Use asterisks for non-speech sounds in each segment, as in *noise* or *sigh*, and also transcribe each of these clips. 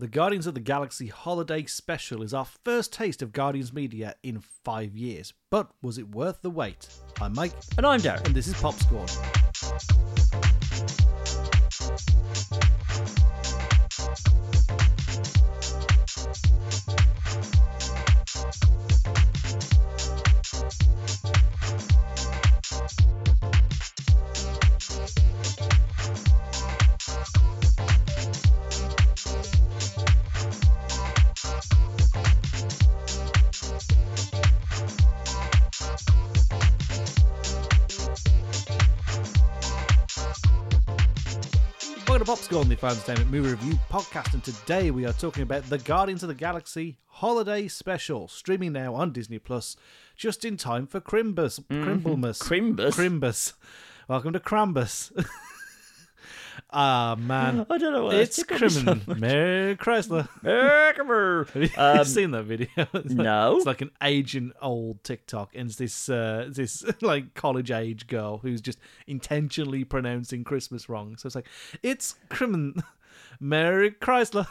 The Guardians of the Galaxy Holiday Special is our first taste of Guardians media in five years. But was it worth the wait? I'm Mike, And I'm Darren. and this is Popscorn. Welcome to Popscorn, the Fan Entertainment Movie Review podcast, and today we are talking about the Guardians of the Galaxy Holiday Special, streaming now on Disney Plus, just in time for Crimbus, mm-hmm. Crimblemas, Crimbus? Crimbus. Welcome to Crambus. *laughs* Ah man, I don't know what it's me so. Mary Chrysler. *laughs* *laughs* Have you Um, seen that video? *laughs* It's like- no. it's like an aging old TikTok, and it's this uh, this like college age girl who's just intentionally pronouncing Christmas wrong. So it's like it's Crimin, Mary Chrysler,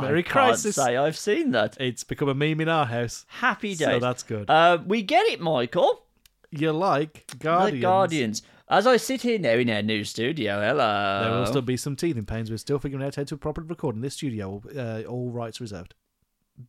Merry I can't say I've seen that. It's become a meme in our house, Happy days. so that's good. uh, we get it, Michael. you like Guardians? The Guardians. As I sit here now in our new studio, hello. There will still be some teething pains. We're still figuring out how to properly record in this studio. Uh, all rights reserved.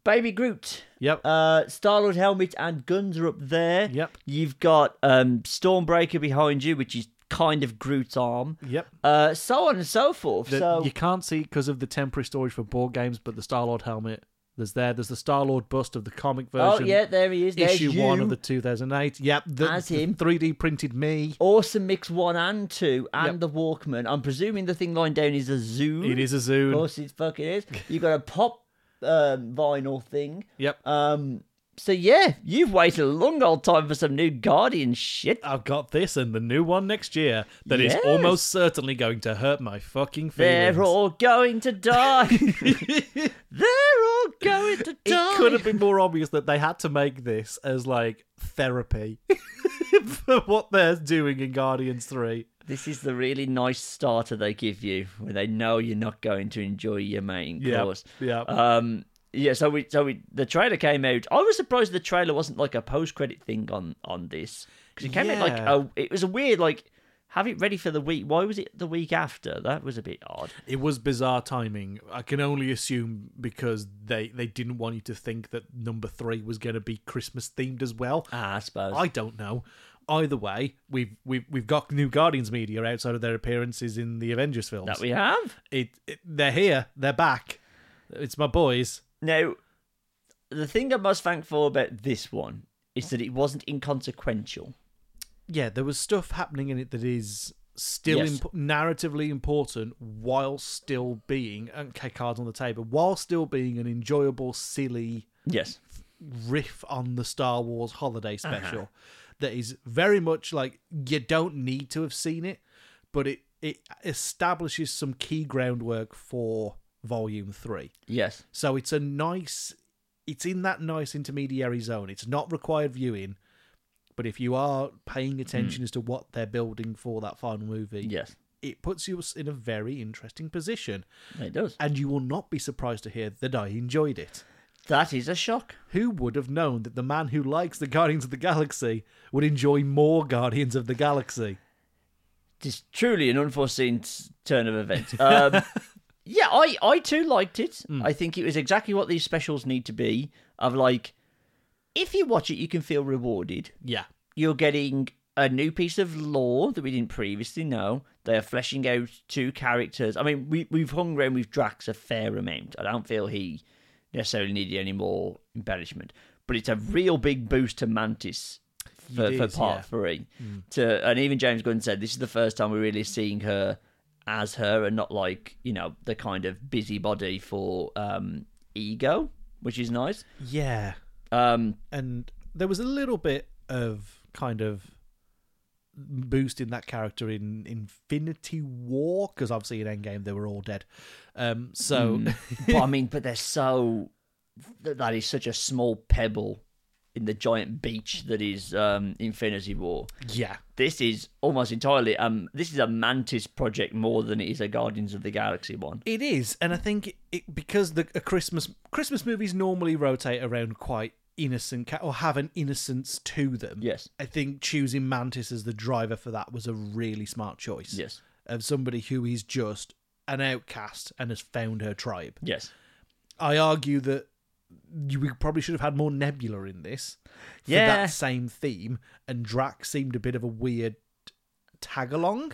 Baby Groot. Yep. Uh, Star Lord helmet and guns are up there. Yep. You've got um, Stormbreaker behind you, which is kind of Groot's arm. Yep. Uh, so on and so forth. The- so you can't see because of the temporary storage for board games, but the Star Lord helmet. There's there. There's the Star Lord bust of the comic version. oh yeah, there he is. There's issue you. one of the 2008. Yep, the, As the him. 3D printed me. Awesome Mix 1 and 2 and Yep. the Walkman. I'm presuming the thing lying down is a Zune. It is a zoo. Of course it fucking is. You got a pop um, vinyl thing. Yep, Um, so yeah, you've waited a long old time for some new Guardian shit. I've got this and the new one next year that is Yes. almost certainly going to hurt my fucking feelings. *laughs* They're all going to die. They're all going to die. It could have been more obvious that they had to make this as like therapy *laughs* for what they're doing in Guardians 3. This is the really nice starter they give you when they know you're not going to enjoy your main course. Yeah. Um, yeah, so we so we the trailer came out. I was surprised the trailer wasn't like a post credit thing on on this because it came out like Yeah. a, it was a weird like have it ready for the week. Why was it the week after? That was a bit odd. It was bizarre timing. I can only assume because they, they didn't want you to think that number three was going to be Christmas themed as well. Ah, I suppose. I don't know. Either way, we've we've we've got new Guardians media outside of their appearances in the Avengers films. that we have it, it they're here. They're back. It's my boys. Now. The thing I'm most thankful about this one is that it wasn't inconsequential. Yeah, there was stuff happening in it that is still Yes. imp- narratively important while still being okay cards on the table while still being an enjoyable silly Yes. riff on the Star Wars holiday Uh-huh. special that is very much like you don't need to have seen it, but it it establishes some key groundwork for volume 3. Yes. So it's a nice it's in that nice intermediary zone. It's not required viewing, but if you are paying attention as to what they're building for that final movie, Yes. it puts you in a very interesting position. It does. And you will not be surprised to hear that I enjoyed it. That is a shock. Who would have known that the man who likes the Guardians of the Galaxy would enjoy more Guardians of the Galaxy? Just truly an unforeseen t- turn of events. Um, *laughs* yeah, I, I too liked it. Hmm. I think it was exactly what these specials need to be. Of like, if you watch it, you can feel rewarded. Yeah. You're getting a new piece of lore that we didn't previously know. They are fleshing out two characters. I mean, we we've hung around with Drax a fair amount. I don't feel he necessarily needed any more embellishment, but it's a real big boost to Mantis for, It for part yeah. three. Hmm. To and even James Gunn said this is the first time we're really seeing her as her and not like you know the kind of busybody for um, ego, which is nice. Yeah. Um, And there was a little bit of kind of boosting that character in Infinity War, because obviously in Endgame they were all dead. Um, so, *laughs* but I mean, but they're so that is such a small pebble in the giant beach that is um, Infinity War. Yeah. This is almost entirely um this is a Mantis project more than it is a Guardians of the Galaxy one. It is, and I think it, because the a Christmas Christmas movies normally rotate around quite innocent or have an innocence to them. Yes. I think choosing Mantis as the driver for that was a really smart choice. Yes. Of somebody who is just an outcast and has found her tribe. Yes. I argue that you we probably should have had more Nebula in this for Yeah. that same theme, and Drax seemed a bit of a weird tag along.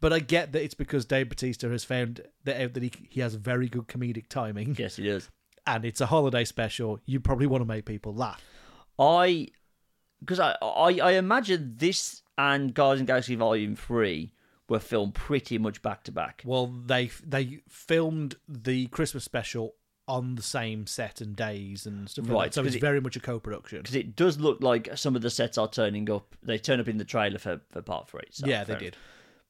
But I get that it's because Dave Batista has found that out that he he has very good comedic timing, Yes, he does. and it's a holiday special. You probably want to make people laugh. I because I, I I imagine this and Guardians of Galaxy Volume Three were filmed pretty much back to back. Well, they they filmed the Christmas special on the same set and days and stuff like Right, that. So it's it- very much a co-production. Because it does look like some of the sets are turning up. They turn up in the trailer for, for part three. So yeah, they did.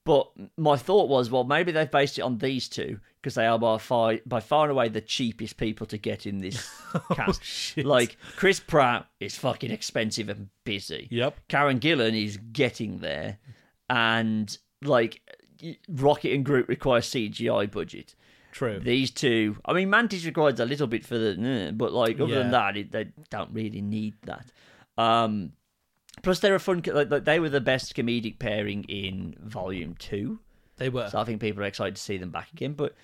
But my thought was, well, maybe they've based it on these two because they are by far, by far and away the cheapest people to get in this *laughs* oh, cast. Oh. Like Chris Pratt is fucking expensive and busy. Yep. Karen Gillan is getting there, and like Rocket and Groot require CGI budget. True. These two, I mean, Mantis requires a little bit for the, eh, but like other Yeah. than that, it, they don't really need that. Um, plus, they're a fun. Like, like, they were the best comedic pairing in Volume Two, They were. so I think people are excited to see them back again. But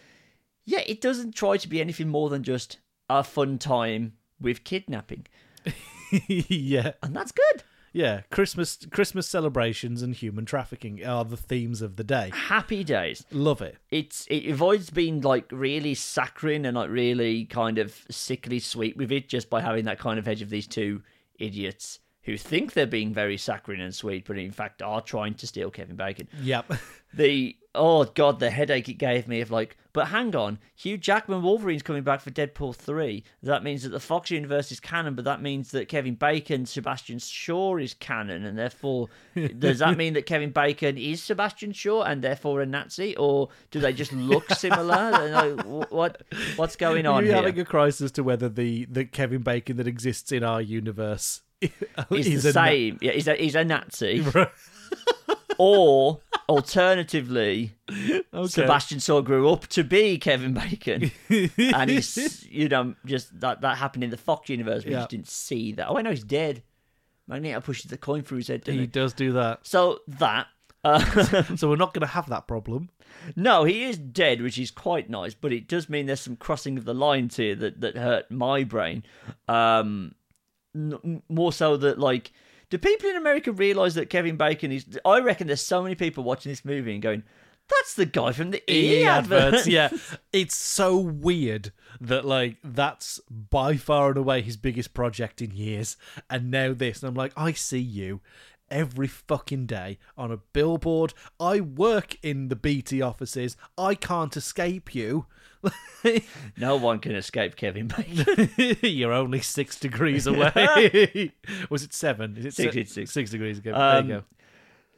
yeah, it doesn't try to be anything more than just a fun time with kidnapping, *laughs* yeah. and that's good. Yeah, Christmas Christmas celebrations and human trafficking are the themes of the day. Happy days. Love it. it's it avoids being like really saccharine and like really kind of sickly sweet with it just by having that kind of edge of these two idiots who think they're being very saccharine and sweet but in fact are trying to steal Kevin Bacon. Yep. *laughs* The oh god the headache it gave me of like but hang on Hugh Jackman Wolverine's coming back for Deadpool 3 that means that the Fox universe is canon but that means that Kevin Bacon Sebastian Shaw is canon and therefore *laughs* does that mean that Kevin Bacon is Sebastian Shaw and therefore a Nazi or do they just look similar? *laughs* Like, what what's going on You're here? having a crisis to whether the, the Kevin Bacon that exists in our universe is *laughs* is the a na- same. Yeah he's a, he's a Nazi. Or alternatively *laughs* Okay. Sebastian Shaw grew up to be Kevin Bacon, *laughs* and he's you know just that that happened in the Fox universe. We Yeah. just didn't see that. Oh, I know he's dead. Magneto pushes the coin through his head. He he? does do that. So that. Uh, *laughs* So we're not going to have that problem. no, he is dead, which is quite nice, but it does mean there's some crossing of the lines here that, that hurt my brain. Um, more so that, like, do people in America realize that Kevin Bacon is. I reckon there's so many people watching this movie and going, that's the guy from the E, adverts. yeah. *laughs* It's so weird that like that's by far and away his biggest project in years, and now this, and I'm like, I see you every fucking day on a billboard. I work in the BT offices. I can't escape you. *laughs* No one can escape Kevin Bacon. *laughs* You're only six degrees *laughs* away. Was it seven? Is it Six, se- six. Six degrees ago. Um, there you go.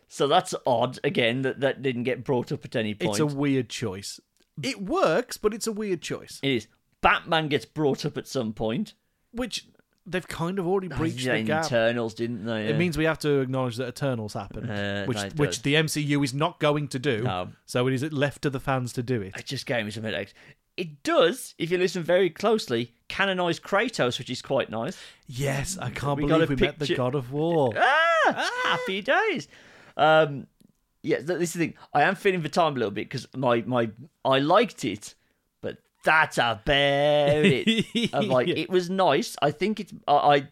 So that's odd. Again, that, that didn't get brought up at any point. It's a weird choice. It works, but it's a weird choice. It is. Batman gets brought up at some point. Which they've kind of already breached Yeah, the gap. Eternals, didn't they? It means we have to acknowledge that Eternals happened, Uh, which that which the MCU is not going to do. No. So it is left to the fans to do it. It just gave me some headaches. It does, if you listen very closely, canonise Kratos, which is quite nice. Yes, I can't We believe we met the God of War. *laughs* Ah, happy days. Um, yeah, this is the thing. I am feeling the time a little bit because my my I liked it, that's about it. *laughs* Like, Yeah. it was nice. I think it's I. I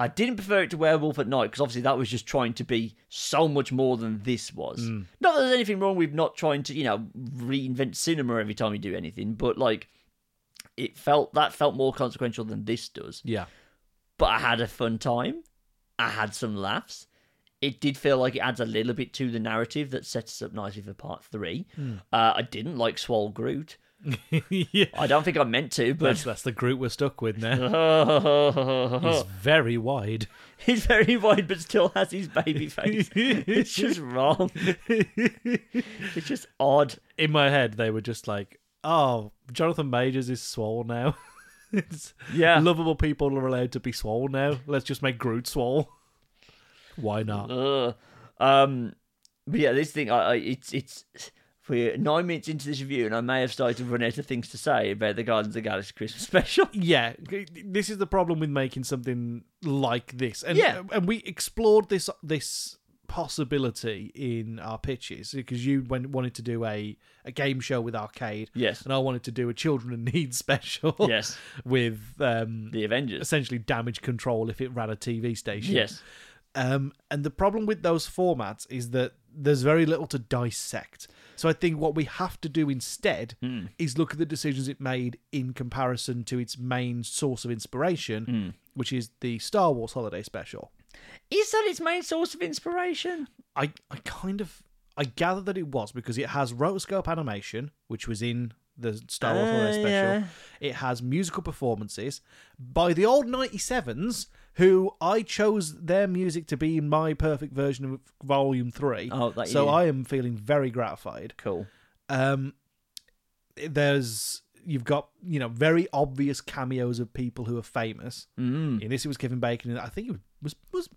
I didn't prefer it to Werewolf at Night because obviously that was just trying to be so much more than this was. Mm. Not that there's anything wrong with not trying to, you know, reinvent cinema every time you do anything, but like it felt that felt more consequential than this does Yeah. but I had a fun time. I had some laughs. It did feel like it adds a little bit to the narrative that sets us up nicely for part three. Hmm. Uh, I didn't like Swole Groot. *laughs* yeah. I don't think I meant to, but that's the Groot we're stuck with now. *laughs* He's very wide. He's very wide, but still has his baby *laughs* face. it's just wrong. It's just odd. In my head, they were just like, "Oh, Jonathan Majors is swole now." it's Yeah. lovable people are allowed to be swole now. Let's just make Groot swole. Why not? Ugh. Um, but yeah, this thing, I, I it's it's we're nine minutes into this review, and I may have started to run out of things to say about the Guardians of the Galaxy Christmas *laughs* special. Yeah, this is the problem with making something like this, and Yeah. and we explored this this possibility in our pitches because you went, wanted to do a a game show with arcade, Yes. and I wanted to do a children in *laughs* need special, Yes. with um, The Avengers. essentially damage control if it ran a TV station. Yes. Um, and the problem with those formats is that there's very little to dissect. So I think what we have to do instead Hmm. is look at the decisions it made in comparison to its main source of inspiration, Hmm. which is the Star Wars Holiday Special. Is that its main source of inspiration? I, I kind of I gather that it was because it has rotoscope animation, which was in the Star Wars Holiday Uh, Special. yeah. It has musical performances by the old 97s, who I chose their music to be my perfect version of Volume 3. Oh, that so. I am feeling very gratified. Cool. Um, there's you've got you know very obvious cameos of people who are famous. Mm. In this, it was Kevin Bacon, and I think it was was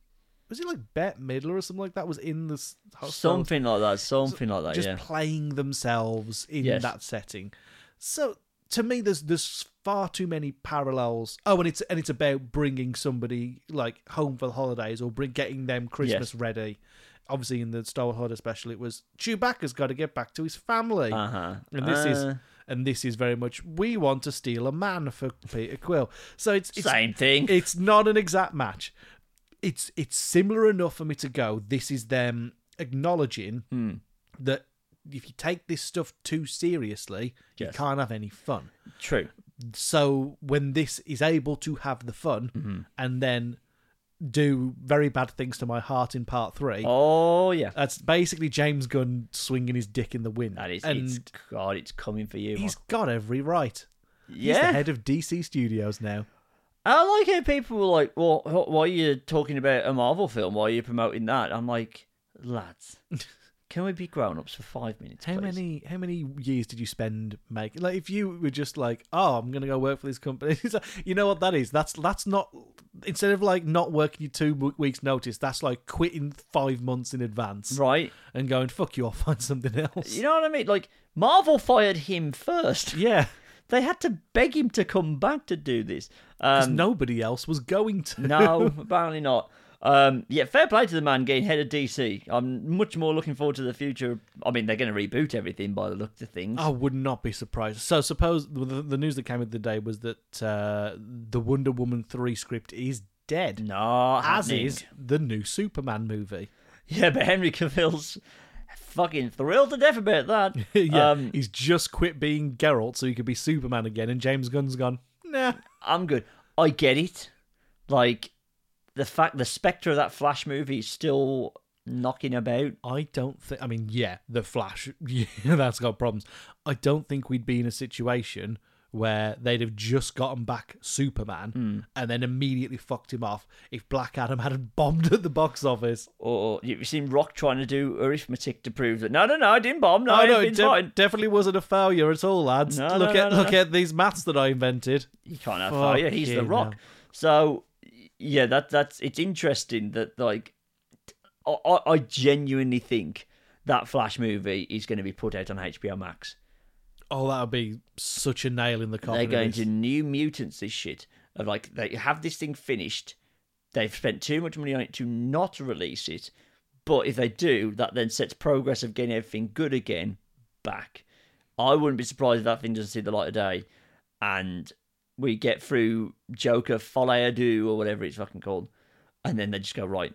was it like Bette Midler or something like that was in this Something like that. Something like that. just yeah. playing themselves in Yes. that setting. So to me, there's there's far too many parallels. Oh, and it's and it's about bringing somebody like home for the holidays or bring getting them Christmas ready. Obviously, in the Star Wars Holiday Special, it was Chewbacca's got to get back to his family, Uh huh. and this is and this is very much we want to steal a man for Peter Quill. So it's it's same thing. *laughs* it's not an exact match. It's it's similar enough for me to go. This is them acknowledging Hmm. that if you take this stuff too seriously, you can't have any fun. True. So when this is able to have the fun Mm-hmm. and then do very bad things to my heart in part three, Oh yeah. that's basically James Gunn swinging his dick in the wind. Is. and it's God. It's coming for you. he's Mark. got every right. He's the head of DC Studios now. I like how people were like, "Well, why are you talking about a Marvel film? Why are you promoting that?" I'm like, lads, *laughs* can we be grown ups for five minutes? How please? many how many years did you spend making? Like, if you were just like, "Oh, I'm gonna go work for this company," *laughs* like, you know what that is? That's that's not instead of like not working your two weeks notice. That's like quitting five months in advance Right. and going, "Fuck you, I'll find something else." You know what I mean? Like Marvel fired him first. *laughs* yeah, They had to beg him to come back to do this. 'cause Um, nobody else was going to. no, *laughs* apparently not. Um, yeah, fair play to the man getting head of DC. I'm much more looking forward to the future. I mean, they're going to reboot everything by the look of things. I would not be surprised. So, suppose the, the news that came in the day was that uh, the Wonder Woman three script is dead, no, as happening. is the new Superman movie. Yeah, but Henry Cavill's fucking thrilled to death about that. *laughs* yeah, Um, he's just quit being Geralt so he could be Superman again, and James Gunn's gone. Nah, I'm good. I get it. Like the fact the spectre of that Flash movie is still knocking about. I don't think. I mean, yeah, the Flash, *laughs* yeah, that's got problems. I don't think we'd be in a situation where they'd have just gotten back Superman Hmm. and then immediately fucked him off if Black Adam hadn't *laughs* bombed at the box office. Or you've seen Rock trying to do arithmetic to prove that no, no, no, I didn't bomb. No, Oh no, no, it def- definitely wasn't a failure at all, lads. No, look no, at no, look at these maths that I invented. You can't have Fuck failure. He's the Rock. So yeah, that that's it's interesting that like I, I- genuinely think that Flash movie is going to be put out on HBO Max. Oh, that would be such a nail in the coffin. They're going to New Mutants this shit. Of like they have this thing finished. They've spent too much money on it to not release it. But if they do, that then sets progress of getting everything good again back. I wouldn't be surprised if that thing doesn't see the light of day and we get through Joker Deux or whatever it's fucking called. And then they just go, right,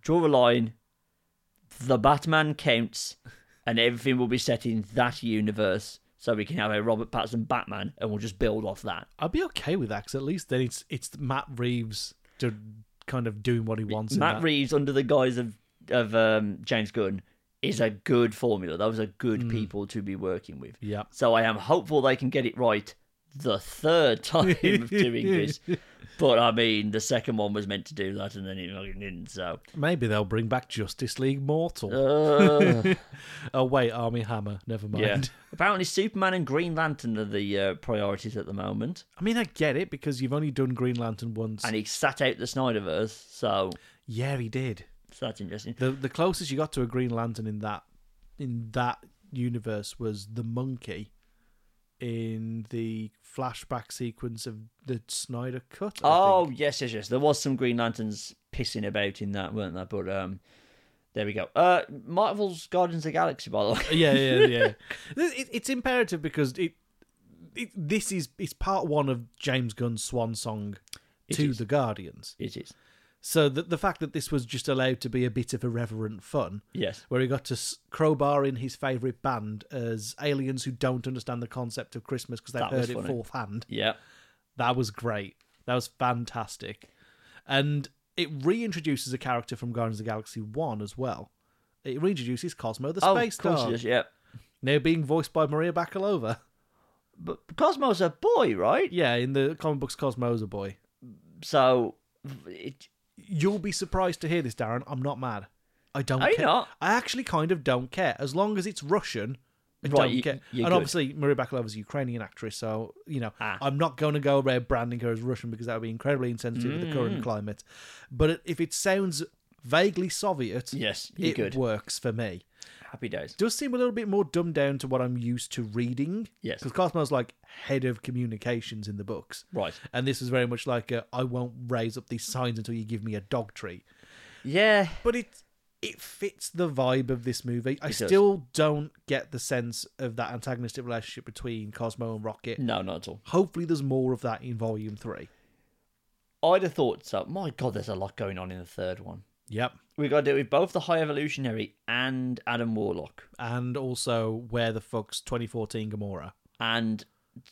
draw a line. The Batman counts and everything will be set in that universe. So we can have a Robert Pattinson Batman, and we'll just build off that. I'd be okay with that because at least then it's it's Matt Reeves to kind of doing what he wants. in Matt. Reeves, under the guise of of um, James Gunn, is a good formula. Those are good people to be working with. Yeah. So I am hopeful they can get it right the third time of doing this. *laughs* But I mean, the second one was meant to do that, and then it fucking didn't. So, Maybe they'll bring back Justice League Mortal. uh, *laughs* oh wait, Armie Hammer. Never mind. yeah. Apparently, Superman and Green Lantern are the uh, priorities at the moment, I mean, I get it because you've only done Green Lantern once. and he sat out the Snyderverse, so, yeah, he did. so that's interesting. The the closest you got to a Green Lantern in that in that universe was the monkey in the flashback sequence of the Snyder cut. I Oh think. yes, yes, yes. There was some Green Lanterns pissing about in that, weren't there? But um, there we go. Uh, Marvel's Guardians of the Galaxy, by the way. yeah, yeah, yeah. *laughs* it, it's imperative because it, it this is it's part one of James Gunn's swan song It to is. the Guardians. It is. So the the fact that this was just allowed to be a bit of irreverent fun, Yes. where he got to crowbar in his favourite band as aliens who don't understand the concept of Christmas because they've That heard it fourth hand. Yeah. That was great. That was fantastic. And it reintroduces a character from Guardians of the Galaxy 1 as well. It reintroduces Cosmo the Oh, Space of course Dog, it is. Yeah. now being voiced by Maria Bakalova. But Cosmo's a boy, right? Yeah, in the comic books, Cosmo's a boy. So, it, You'll be surprised to hear this, Darren. I'm not mad. I don't Are you care. not? I actually kind of don't care. As long as it's Russian, I Right, don't you- care. and good. obviously, Maria Bakalova's a Ukrainian actress, so, you know, Ah. I'm not going to go around branding her as Russian because that would be incredibly insensitive with the Mm. current climate. But if it sounds vaguely Soviet, yes, it good. works for me. Happy days. does seem a little bit more dumbed down to what I'm used to reading. Yes. Because Cosmo's like head of communications in the books. Right. And this is very much like a, I won't raise up these signs until you give me a dog treat. Yeah. But it it fits the vibe of this movie. I still don't get the sense of that antagonistic relationship between Cosmo and Rocket. No, not at all. Hopefully there's more of that in volume three. I'd have thought so. My God, there's a lot going on in the third one. Yep. We got to do it with both the High Evolutionary and Adam Warlock, And also where the fuck's 2014 Gamora. and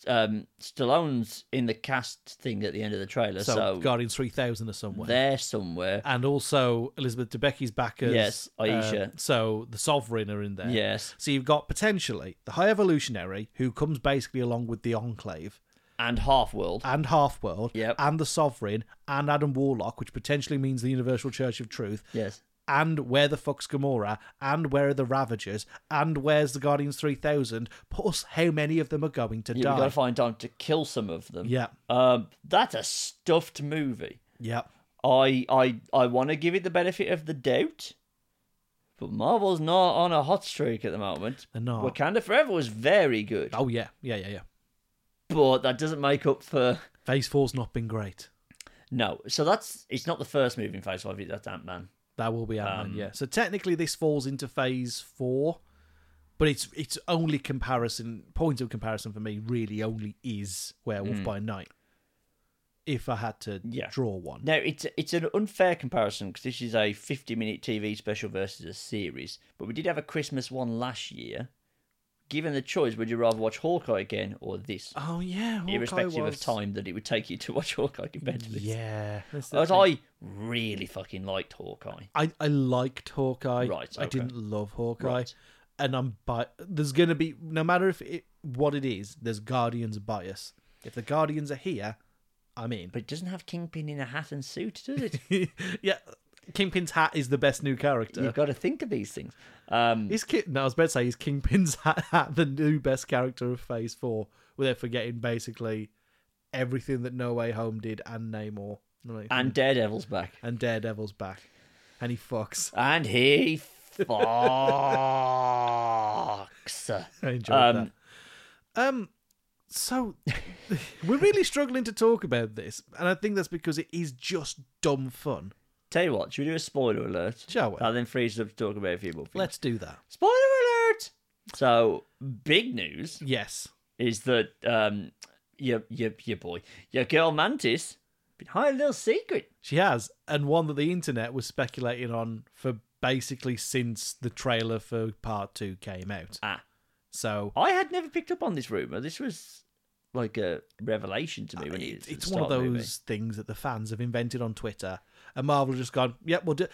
um, Stallone's in the cast thing at the end of the trailer, So, so, Guardians 3000 or somewhere. they're somewhere. and also Elizabeth Debicki's back as Yes, Ayesha. uh, so the Sovereign are in there. Yes, So you've got potentially the High Evolutionary, who comes basically along with the Enclave and Half World. and Half World, Yep. and the Sovereign and Adam Warlock, which potentially means the Universal Church of Truth, Yes, and where the fuck's Gamora, and where are the Ravagers, and where's the Guardians Three Thousand? Plus, how many of them are going to we die? got to find time to kill some of them. yeah, Um, that's a stuffed movie. yeah. I I I want to give it the benefit of the doubt, but Marvel's not on a hot streak at the moment. They're not. Wakanda Forever was very good, Oh yeah, yeah, yeah, yeah. But that doesn't make up for Phase Four's not been great. no. So that's it's not the first movie in Phase Five. That's Ant Man. That will be Ant-Man, Um, yeah. So technically, this falls into Phase Four, but it's it's only comparison point of comparison for me really only is Werewolf by Night. If I had to Hmm. Yeah. draw one, Now it's it's an unfair comparison because this is a 50 minute TV special versus a series, but we did have a Christmas one last year. Given the choice, would you rather watch Hawkeye again or this? oh yeah, Hawkeye Irrespective was... of time that it would take you to watch *laughs* Hawkeye compared to this. Yeah, As. I really fucking liked Hawkeye. I I liked Hawkeye. Right, I didn't love Hawkeye, Right. and I'm bi- There's gonna be no matter if it what it is. There's Guardians bias. If the Guardians are here, I'm in. But it doesn't have Kingpin in a hat and suit, does it? *laughs* yeah, Kingpin's hat is the best new character. You've got to think of these things. Um, Is King? No, I was about to say he's Kingpin's *laughs* hat, hat the new best character of Phase Four, without forgetting basically everything that No Way Home did and Namor, Like, and Daredevil's back. *laughs* and Daredevil's back, and he fucks. And he fucks. *laughs* I enjoyed Um, that. Um, so we're really struggling to talk about this, and I think that's because it is just dumb fun. Tell you what, should we do a spoiler alert? Shall we? And then freeze up to talk about a few more things. Let's do that. Spoiler alert! So, big news Yes. is that um, your, your, your boy, your girl Mantis, been hiding a little secret. She has, and one that the internet was speculating on for basically since the trailer for part two came out. Ah, So I had never picked up on this rumor. This was like a revelation to me when it- it, it's one of those things that the fans have invented on Twitter, and Marvel have just gone, "Yep, we'll do."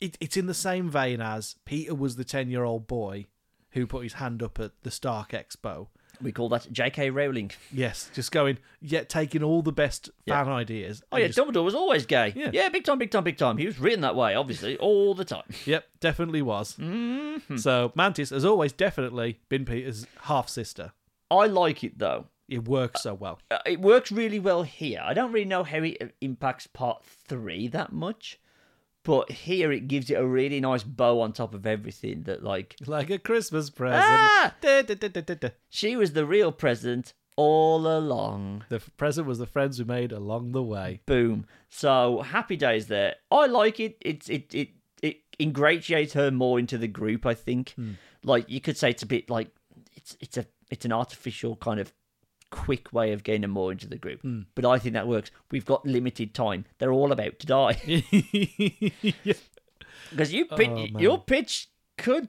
It, it's in the same vein as Peter was the ten-year-old boy who put his hand up at the Stark Expo We call that J.K. Rowling. Yes, just going, yeah, taking all the best Yeah. fan ideas. Oh yeah, just- Dumbledore was always gay. Yeah. big time, big time, big time. He was written that way, obviously, all the time. *laughs* Yep, definitely was. Mm-hmm. So Mantis has always definitely been Peter's half sister. I like it though. It works so well. Uh, It works really well here. I don't really know how it impacts part three that much, but here it gives it a really nice bow on top of everything. That like Like a Christmas present. Ah! Da, da, da, da, da, da. she was the real president all along. The f- present was the friends we made along the way. Boom. So happy days there. I like it. It's it it it ingratiates her more into the group. I think. Like you could say, it's a bit like it's it's a it's an artificial kind of quick way of getting them more into the group. But I think that works. We've got limited time. They're all about to die yeah. *laughs* *laughs* because you pitch, Oh, your pitch could.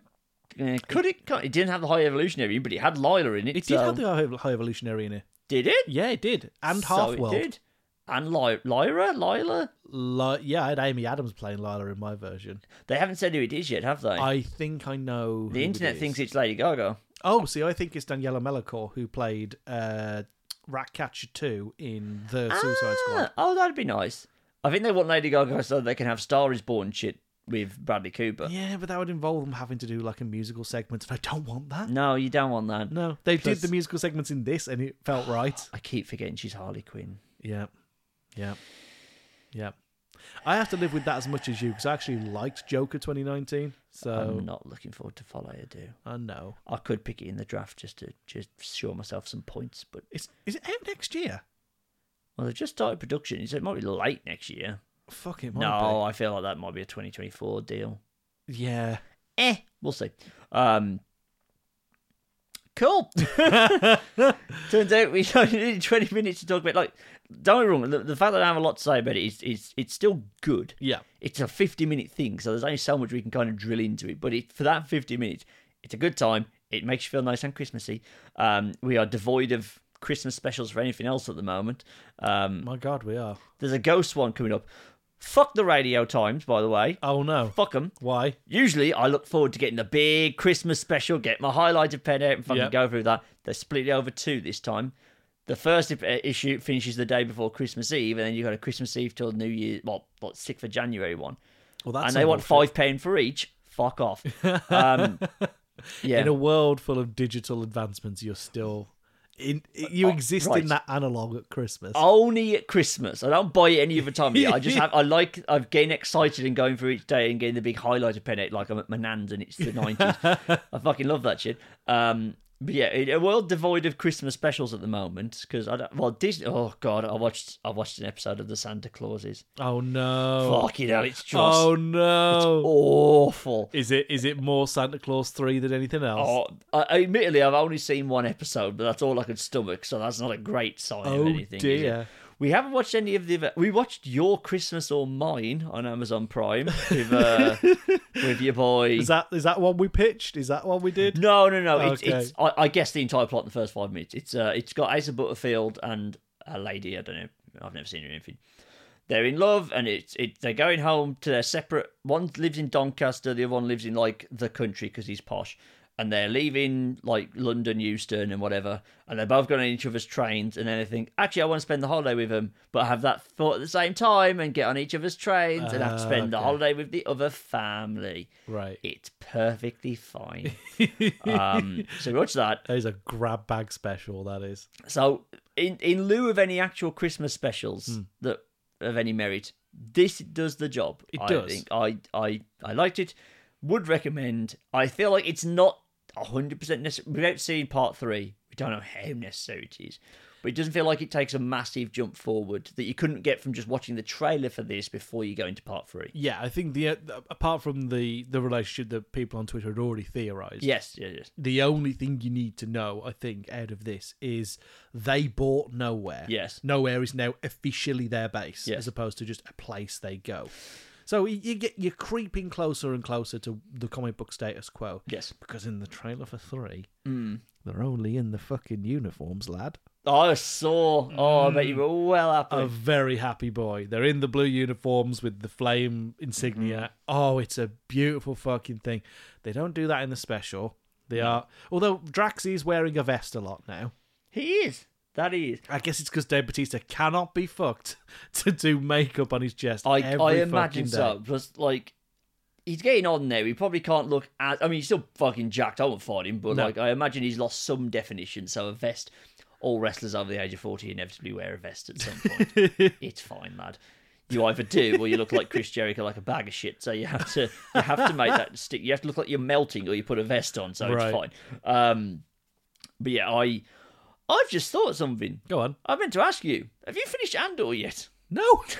Uh, could it? It didn't have the high evolutionary, but it had Lila in it. It so- did have the high, evolutionary in it. Did it? Yeah, it did. And So half world. did. And Ly- Lyra, Lila. Li- yeah, I had Amy Adams playing Lila in my version. They haven't said who it is yet, have they? I think I know. the internet it thinks it's Lady Gaga. Oh, see, I think it's Daniela Melchior who played uh, Ratcatcher 2 in The Suicide Squad. Ah, oh, that'd be nice. I think they want Lady Gaga so they can have Star is Born shit with Bradley Cooper. Yeah, but that would involve them having to do like a musical segment, and I don't want that. No, you don't want that. No, they Plus- did the musical segments in this, and it felt right. *sighs* I keep forgetting she's Harley Quinn. Yeah, yeah, yeah. I have to live with that as much as you because I actually liked Joker 2019. So I'm not looking forward to follow you do. I know I could pick it in the draft just to just show myself some points, but it's is it out next year? well, they've just started production, so it might be late next year. Fuck it, might No, I feel like that might be a 2024 deal. Yeah. Eh, we'll see. Um, cool. *laughs* *laughs* Turns out we *laughs* only needed 20 minutes to talk about. Like, don't get me wrong. The, the fact that I have a lot to say about it is, is it's still good. Yeah. It's a 50 minute thing, so there's only so much we can kind of drill into it. But it, for that 50 minutes, it's a good time. It makes you feel nice and Christmassy. Um, we are devoid of Christmas specials for anything else at the moment. Um, My God, we are. there's a ghost one coming up. Fuck the radio times, by the way. Oh no. Fuck them. Why? Usually, I look forward to getting the big Christmas special, get my highlighted pen out, and fucking Yep. go through that. They split it over two this time. The first uh, issue finishes the day before Christmas Eve, and then you've got a Christmas Eve till New Year, well, what sixth of January one, Well, that's and they want five pound for each. Fuck off. *laughs* Um, yeah, In a world full of digital advancements, you're still in. You exist Oh, right. in that analog at Christmas. only at Christmas. I don't buy it any other time of. I just *laughs* have. I like. I've getting excited and going through each day and getting the big highlighter pen out like I'm at my nan's and it's the nineties. *laughs* I fucking love that shit. Um, but yeah, a world devoid of Christmas specials at the moment because I don't. Well, Disney. Oh god, I watched. I watched an episode of the Santa Clauses. Oh no. Fucking hell, it's just Oh no. awful. Is it is it more Santa Claus three than anything else? Oh, I, admittedly, I've only seen one episode, but that's all I could stomach, so that's not a great sign Oh, of anything. it? dear. We haven't watched any of the. We watched Your Christmas or Mine on Amazon Prime with uh, *laughs* with your boy. Is that is that one we pitched? Is that one we did? No, no, no. It's, Okay. it's I, I guess the entire plot in the first five minutes. It's uh, it's got Asa Butterfield and a lady. I don't know. I've never seen her in anything. They're in love, and it's it. They're going home to their separate. One lives in Doncaster, the other one lives in like the country because he's posh. And they're leaving like London, Euston, and whatever. And they're both going on each other's trains. And then they think, actually, I want to spend the holiday with them, but have that thought at the same time and get on each other's trains and have to Ah, spend the holiday with the other family. Right. It's perfectly fine. *laughs* um, so we watch that. That is a grab bag special. That is. So in in lieu of any actual Christmas specials that of any merit, this does the job. It I does. Think. I I I liked it. Would recommend. I feel like it's not hundred percent necessary. Without seeing part three, we don't know how necessary it is. But it doesn't feel like it takes a massive jump forward that you couldn't get from just watching the trailer for this before you go into part three. Yeah, I think the uh, apart from the the relationship that people on Twitter had already theorized. Yes, yes, yes. The only thing you need to know, I think, out of this is they bought Knowhere. Yes. Knowhere is now officially their base, Yes. as opposed to just a place they go. So you you get you're creeping closer and closer to the comic book status quo. Yes. Because in the trailer for three, Mm. they're only in the fucking uniforms, lad. I saw. Oh, I bet you were well happy. A very happy boy. They're in the blue uniforms with the flame insignia. Mm-hmm. Oh, it's a beautiful fucking thing. They don't do that in the special. They are. Although Drax is wearing a vest a lot now. He is. That is. I guess it's because Dave Batista cannot be fucked *laughs* to do makeup on his chest. I every I imagine so. Plus, like, he's getting on there. He probably can't look as. I mean, he's still fucking jacked. I won't fight him, but No. like, I imagine he's lost some definition. So a vest. All wrestlers over the age of forty inevitably wear a vest at some point. *laughs* it's fine, lad. You either do, or you look like Chris Jericho, like a bag of shit. So you have to, you have to make that *laughs* stick. You have to look like you're melting, or you put a vest on. So Right. it's fine. Um, but yeah, I, I've just thought something. Go on. I meant to ask you: Have you finished Andor yet? No. *laughs*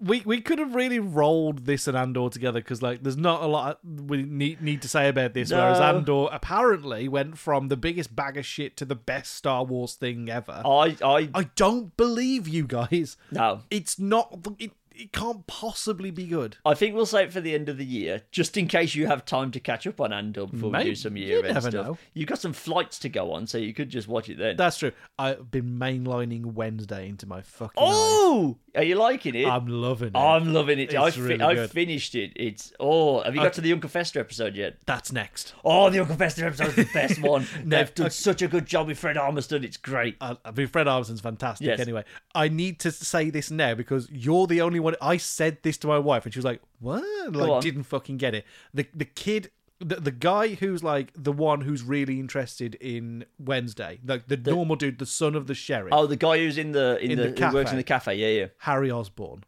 we we could have really rolled this and Andor together because like there's not a lot we need need to say about this. Whereas Andor apparently went from the biggest bag of shit to the best Star Wars thing ever. I, I, I don't believe you guys. no. It's not. It, it can't possibly be good. I think we'll save it for the end of the year, just in case you have time to catch up on Andor before we do some year end stuff. know. You've got some flights to go on, so you could just watch it then. That's true. I've been mainlining Wednesday into my fucking. eyes. Are you liking it? I'm loving it. I'm loving it. It's I fi- really I finished it. It's oh, have you got Okay. to the Uncle Fester episode yet? That's next. Oh, the Uncle Fester episode is the best *laughs* one. No, They've done okay. such a good job with Fred Armisen. It's great. I, I mean, Fred Armisen's fantastic. Yes. Anyway, I need to say this now because you're the only one. I said this to my wife, and she was like, "What?" Like, didn't fucking get it. The the kid, the, the guy who's like the one who's really interested in Wednesday, like the, normal dude, the son of the sheriff, Oh, the guy who's in the in, In the, the who works cafe. in the cafe. Yeah, yeah. Harry Osborn.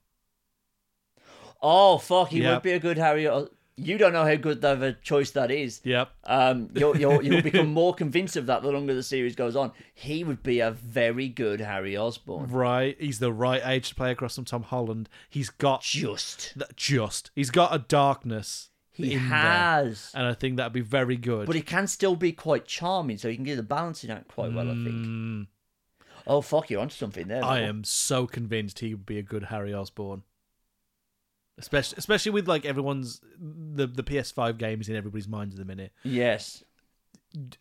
Oh fuck, he Yep. would be a good Harry. You don't know how good of a choice that is. Yep. Um, you'll, you'll, you'll *laughs* become more convinced of that the longer the series goes on. He would be a very good Harry Osborn. Right. He's the right age to play across from Tom Holland. He's got Just. just. He's got a darkness. He in there, has. and I think that'd be very good. But he can still be quite charming, so he can get the balancing act quite well, I think. Mm, Oh, fuck, you're onto something there. I am so convinced he would be a good Harry Osborn. Especially, especially with like everyone's the the PS5 games in everybody's minds at the minute. Yes.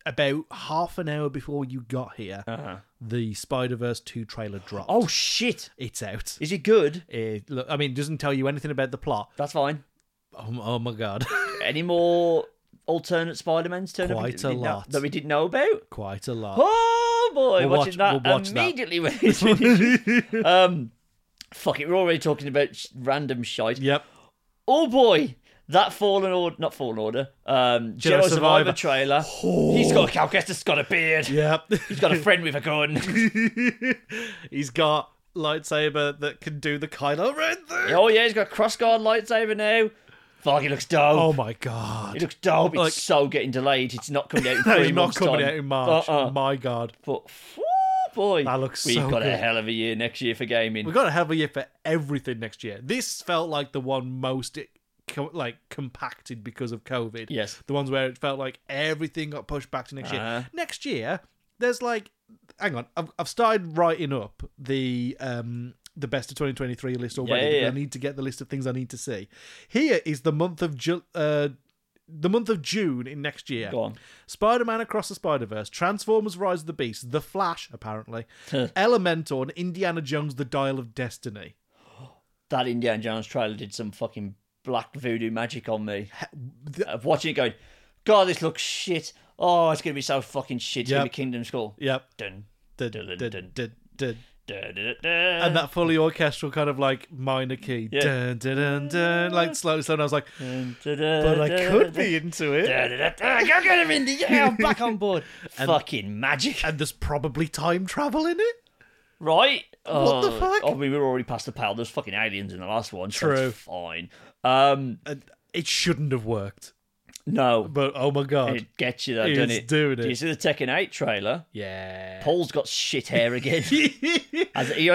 About half an hour before you got here, Uh-huh. the Spider Verse two trailer dropped. Oh, shit. it's out. Is it good? It, look, I mean, it doesn't tell you anything about the plot. That's fine. Oh, oh my god, *laughs* Any more alternate Spider-Mans turn up Quite we a didn't know- lot. that we didn't know about? quite a lot. Oh, boy. We'll watching watch- that we'll watch that. immediately when it's *laughs* finished. um, fuck it, we're already talking about sh- random shite. Yep. Oh boy, that Fallen Order, not Fallen Order, um, Jedi, Jedi Survivor, Survivor. trailer. He's got Cal Kestis got a beard. Yep. He's got a friend with a gun. *laughs* He's got lightsaber that can do the Kylo Ren thing. oh yeah, he's got a crossguard lightsaber now. Fuck, he looks dope. Oh my god. He looks dope. It's Like- so getting delayed. It's not coming out in *laughs* No, he's not coming time. out in March. Uh-uh. My god. But whew, boy, That looks we've so got a hell of a year next year for gaming. We've got a hell of a year for everything next year. This felt like the one most co- like compacted because of COVID. Yes. The ones where it felt like everything got pushed back to next Uh-huh. year. Next year, there's like, hang on, I've, I've started writing up the um the best of 2023 list already. Yeah, yeah, yeah. I need to get the list of things I need to see. Here is the month of Ju- uh the month of June in next year. Go on. Spider Man Across the Spider Verse, Transformers Rise of the Beast, The Flash, apparently, Elemental, and Indiana Jones The Dial of Destiny. *gasps* That Indiana Jones trailer did some fucking black voodoo magic on me. the- Of watching it going, God, this looks shit. Oh, it's gonna be so fucking shit. It's gonna be Kingdom School. Yep. Dun, dun, dun, dun. dun, dun, dun, And that fully orchestral kind of like minor key. Yeah. Dun, dun, dun, dun, like slowly, slowly. And I was like, but I could be into it. Go get him, Indy. Yeah, I'm back on board. *laughs* fucking magic. And there's probably time travel in it. Right? What the Oh, fuck? Oh, we were already past the pale. There's fucking aliens in the last one. So True. fine. Um, And it shouldn't have worked. No. But oh my god. It gets you though, doesn't it? doing Do you see the Tekken 8 trailer? yeah. Paul's got shit hair again. *laughs* As, he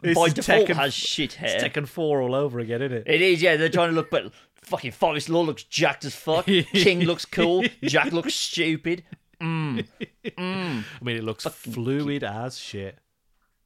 This by default Tekken- has shit hair. It's Tekken 4 all over again, isn't it? It is, yeah. They're trying to look, but fucking Forest Law looks jacked as fuck. King looks cool. Jack looks stupid. Mm. Mm. *laughs* I mean, it looks fluid as shit.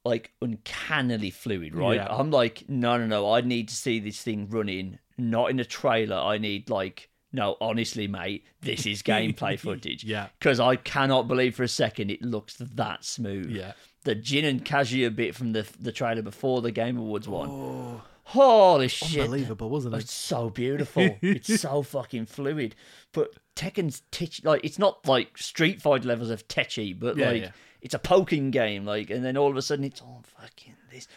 Like uncannily fluid, right? Yeah. I'm like, no, no, no. I need to see this thing running, not in a trailer. I need like, no, honestly, mate, this is *laughs* gameplay footage. Yeah. Because I cannot believe for a second it looks that smooth. Yeah. The Jin and Kazuya bit from the the trailer before the Game Awards one. Oh. Holy shit! Unbelievable, wasn't it? It's so beautiful. it's so *laughs* fucking fluid. But Tekken's titch like it's not like Street Fighter levels of tetchy, but Yeah, like yeah. it's a poking game. Like, and then all of a sudden it's all fucking this.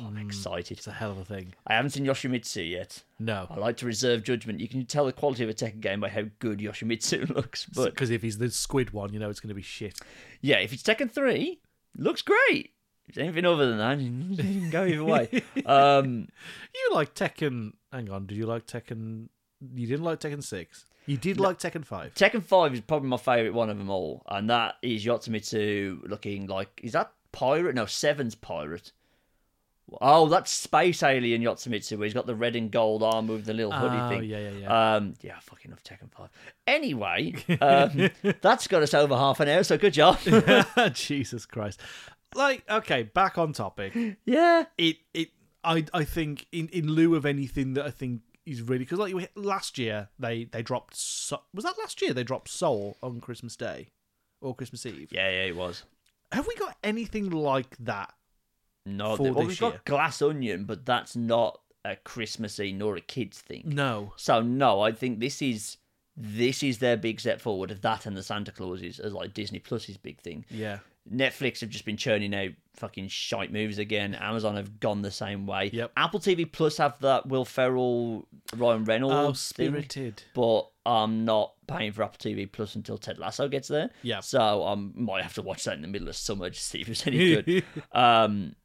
Oh, I'm excited. It's a hell of a thing. I haven't seen Yoshimitsu yet. No. I like to reserve judgment. You can tell the quality of a Tekken game by how good Yoshimitsu *laughs* looks. But Because if he's the squid one, you know it's going to be shit. yeah, if it's Tekken 3, looks great. If it's anything other than that, *laughs* you can go either way. *laughs* Um, You like Tekken. Hang on, did you like Tekken? You didn't like Tekken 6. You did like Tekken 5. Tekken 5 is probably my favourite one of them all, and that is Yoshimitsu looking like. Is that Pirate? No, Seven's Pirate. Oh, that's Space Alien Yoshimitsu, where he's got the red and gold armor with the little hoodie Oh, thing. yeah, yeah, yeah. Um, yeah, fucking love Tekken 5. Anyway, um, *laughs* that's got us over half an hour, so good job. *laughs* *laughs* Jesus Christ. Like, okay, back on topic. yeah. It, it, I, I think in, in lieu of anything that I think is really because like last year they they dropped so, was that last year they dropped Soul on Christmas Day or Christmas Eve. Yeah, yeah, it was. Have we got anything like that? No, For well, we've year. got Glass Onion, but that's not a Christmassy nor a kids thing. No. So no, I think this is this is their big step forward of that and the Santa Clauses as like Disney Plus's big thing. Yeah. Netflix have just been churning out fucking shite movies again. Amazon have gone the same way. Yep. Apple TV Plus have that Will Ferrell, Ryan Reynolds Oh, thing, spirited. but I'm not paying for Apple TV Plus until Ted Lasso gets there. Yeah. So I um, might have to watch that in the middle of summer to see if it's any good. *laughs* um,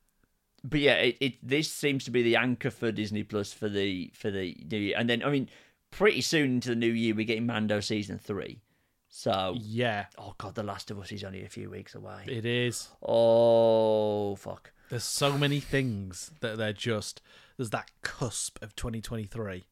but yeah, it, it this seems to be the anchor for Disney Plus for the for the new year, and then I mean, pretty soon into the new year we're getting Mando season three. So Yeah, oh god, The Last of Us is only a few weeks away. it is. Oh fuck. There's so many things that they're just there's that cusp of 2023,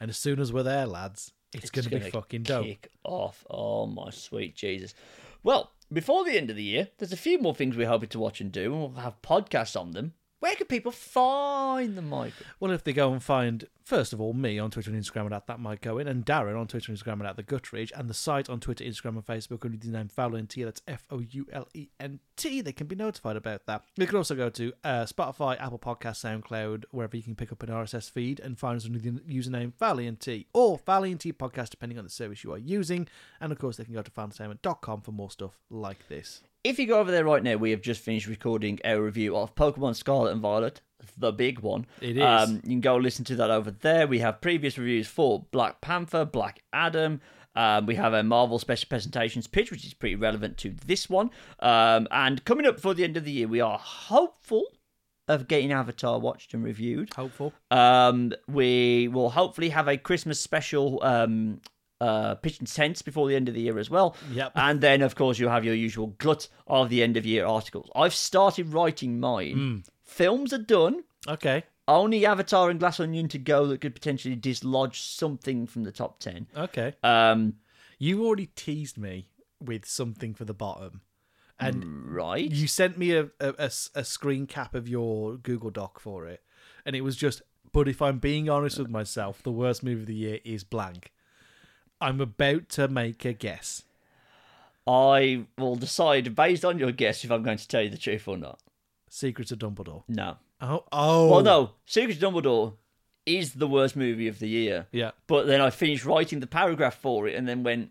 and as soon as we're there, lads, it's, going to be gonna fucking dope. Kick off. Oh my sweet Jesus. Well, before the end of the year, there's a few more things we're hoping to watch and do, and we'll have podcasts on them. Where can people find them, Michael? Well, if they go and find, first of all, me on Twitter and Instagram at that might go in, and Darren on Twitter and Instagram at the Guttridge, and the site on Twitter, Instagram, and Facebook under the name Foulent, that's F O U L E N T, they can be notified about that. You can also go to uh, Spotify, Apple Podcast, SoundCloud, wherever you can pick up an RSS feed and find us under the username Valiant or Valiant Podcast, depending on the service you are using. And of course, they can go to fountaintainment.com for more stuff like this. If you go over there right now, we have just finished recording our review of Pokemon Scarlet and Violet, the big one. It is. Um, you can go listen to that over there. We have previous reviews for Black Panther, Black Adam. Um, we have a Marvel Special Presentations pitch, which is pretty relevant to this one. Um, and coming up for the end of the year, we are hopeful of getting Avatar watched and reviewed. Hopeful. Um, we will hopefully have a Christmas special um, uh, pitch and sense before the end of the year as well. Yep. And then, of course, you'll have your usual glut of the end of year articles. I've started writing mine. Films are done. Okay. Only Avatar and Glass Onion to go that could potentially dislodge something from the top 10. Okay. Um, You already teased me with something for the bottom. And right. you sent me a a screen cap of your Google Doc for it. And it was just, but if I'm being honest with myself, the worst movie of the year is blank. I'm about to make a guess. I will decide based on your guess if I'm going to tell you the truth or not. Secrets of Dumbledore. No. Oh, oh. Well, no. Secret of Dumbledore is the worst movie of the year. Yeah. But then I finished writing the paragraph for it and then went,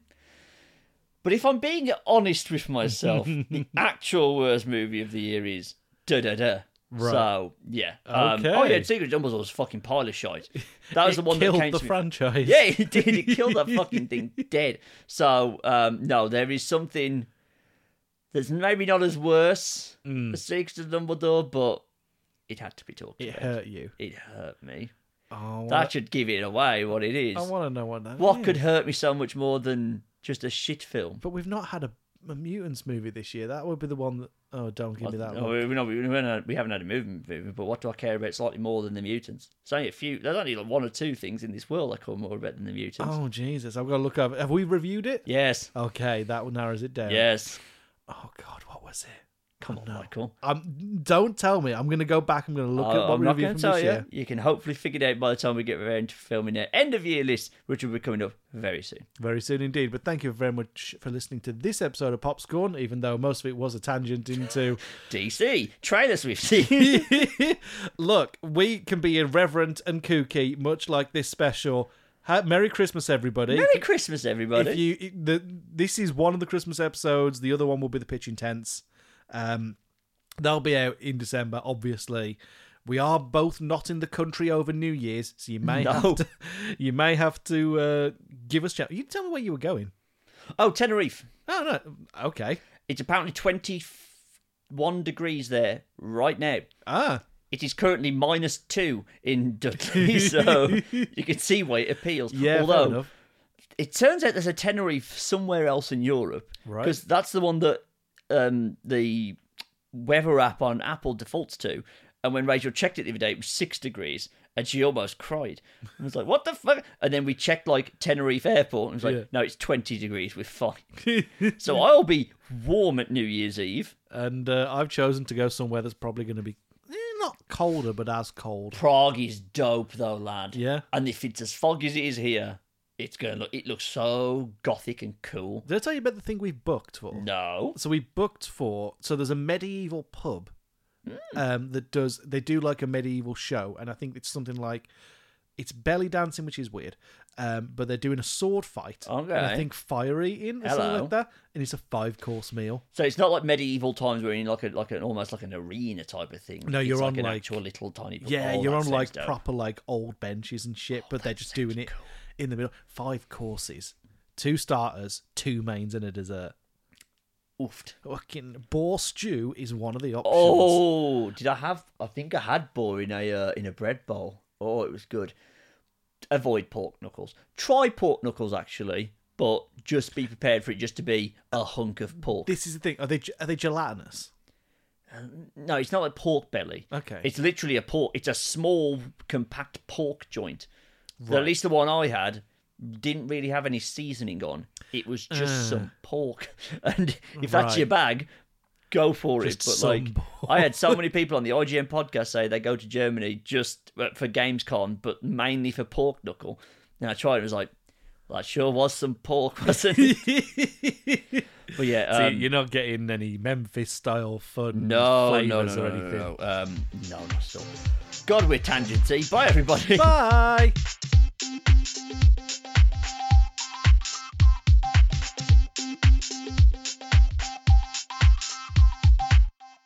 but if I'm being honest with myself, *laughs* the actual worst movie of the year is da da da. Right. So, yeah. Um, Okay. Oh, yeah, Secret Dumbledore was fucking pile of shite. That was *laughs* the one killed that killed the franchise. Yeah, it did. It killed that fucking thing dead. So, um, no, there is something that's maybe not as worse Mm. as Secret of Dumbledore, but it had to be talked It about. hurt you. It hurt me. Oh, That should give it away what it is. I want to know what that What is. could hurt me so much more than just a shit film? But we've not had a, a mutants movie this year. That would be the one that. Oh, don't give me that No, we, no, we, we haven't had- we haven't had a movie, but what do I care about slightly more than the mutants? There's only a few. There's only like one or two things in this world I care more about than the mutants. Oh Jesus! I've got to look up. Have we reviewed it? Yes, Okay, that narrows it down. yes. Oh God, what was it? Come on, Michael. Um, don't tell me. I'm going to go back. I'm going to look at Oh, what I'm we not going from to tell this you. year. You can hopefully figure it out by the time we get around to filming our end of year list, which will be coming up very soon. Very soon indeed. But thank you very much for listening to this episode of Popscorn, even though most of it was a tangent into. *laughs* DC trailers we've seen. *laughs* Look, we can be irreverent and kooky, much like this special. Merry Christmas, everybody. Merry Christmas, everybody. if you the this is one of the Christmas episodes. The other one will be the pitch intense. Um, they'll be out in December. Obviously, we are both not in the country over New Year's, so you may No. have to *laughs* you may have to uh, give us. A chat. You tell me where you were going. oh, Tenerife. Oh no, okay. It's apparently 21 degrees there right now. Ah, It is currently minus two in Dudley, *laughs* so you can see why it appeals. yeah. Although enough. it turns out there's a Tenerife somewhere else in Europe, Right. Because that's the one that um, the weather app on Apple defaults to. And when Rachel checked it the other day, it was six degrees, and she almost cried. I was like, "What the fuck?" And then we checked like Tenerife Airport, and it was like, Yeah. "No, it's twenty degrees. We're fine." *laughs* so I'll be warm at New Year's Eve. and uh, I've chosen to go somewhere that's probably going to be eh, not colder, but as cold. Prague is dope though, lad. Yeah. And if it's as foggy as it is here, it's gonna look. It looks so gothic and cool. Did I tell you about the thing we booked for? No. So we booked for. So there's a medieval pub Hmm. um, that does. They do like a medieval show, and I think it's something like it's belly dancing, which is weird. Um, but they're doing a sword fight. And I think fire eating or something Hello. like that, and it's a five course meal. So it's not like medieval times where you're in like a like an almost like an arena type of thing. No, you're on, like an like- actual little tiny. Yeah, oh, you're that on sounds like dope. proper like old benches and shit, but they're just doing it in the middle. Five courses, two starters, two mains, and a dessert. Oofed. Fucking boar stew is one of the options. Oh, did I have? I think I had boar in a uh, in a bread bowl. Oh, it was good. Avoid pork knuckles. Try pork knuckles actually, but just be prepared for it just to be a hunk of pork. This is the thing. Are they are they gelatinous? No, it's not like pork belly. Okay. It's literally a pork. It's a small, compact pork joint. Right. at least the one I had didn't really have any seasoning on. It was just Uh. some pork. *laughs* And if that's Right. your bag, go for Just it. But like. I had so many *laughs* people on the IGN podcast say they go to Germany just uh, for Gamescom, but mainly for pork knuckle. And I tried. It was like, well, that sure was some pork, *laughs* wasn't it? *laughs* but yeah, um, you're not getting any Memphis style fun no, no, flavors no, or no, no, anything. no, um, no, not at all. God, we're tangency. Bye, everybody. Bye.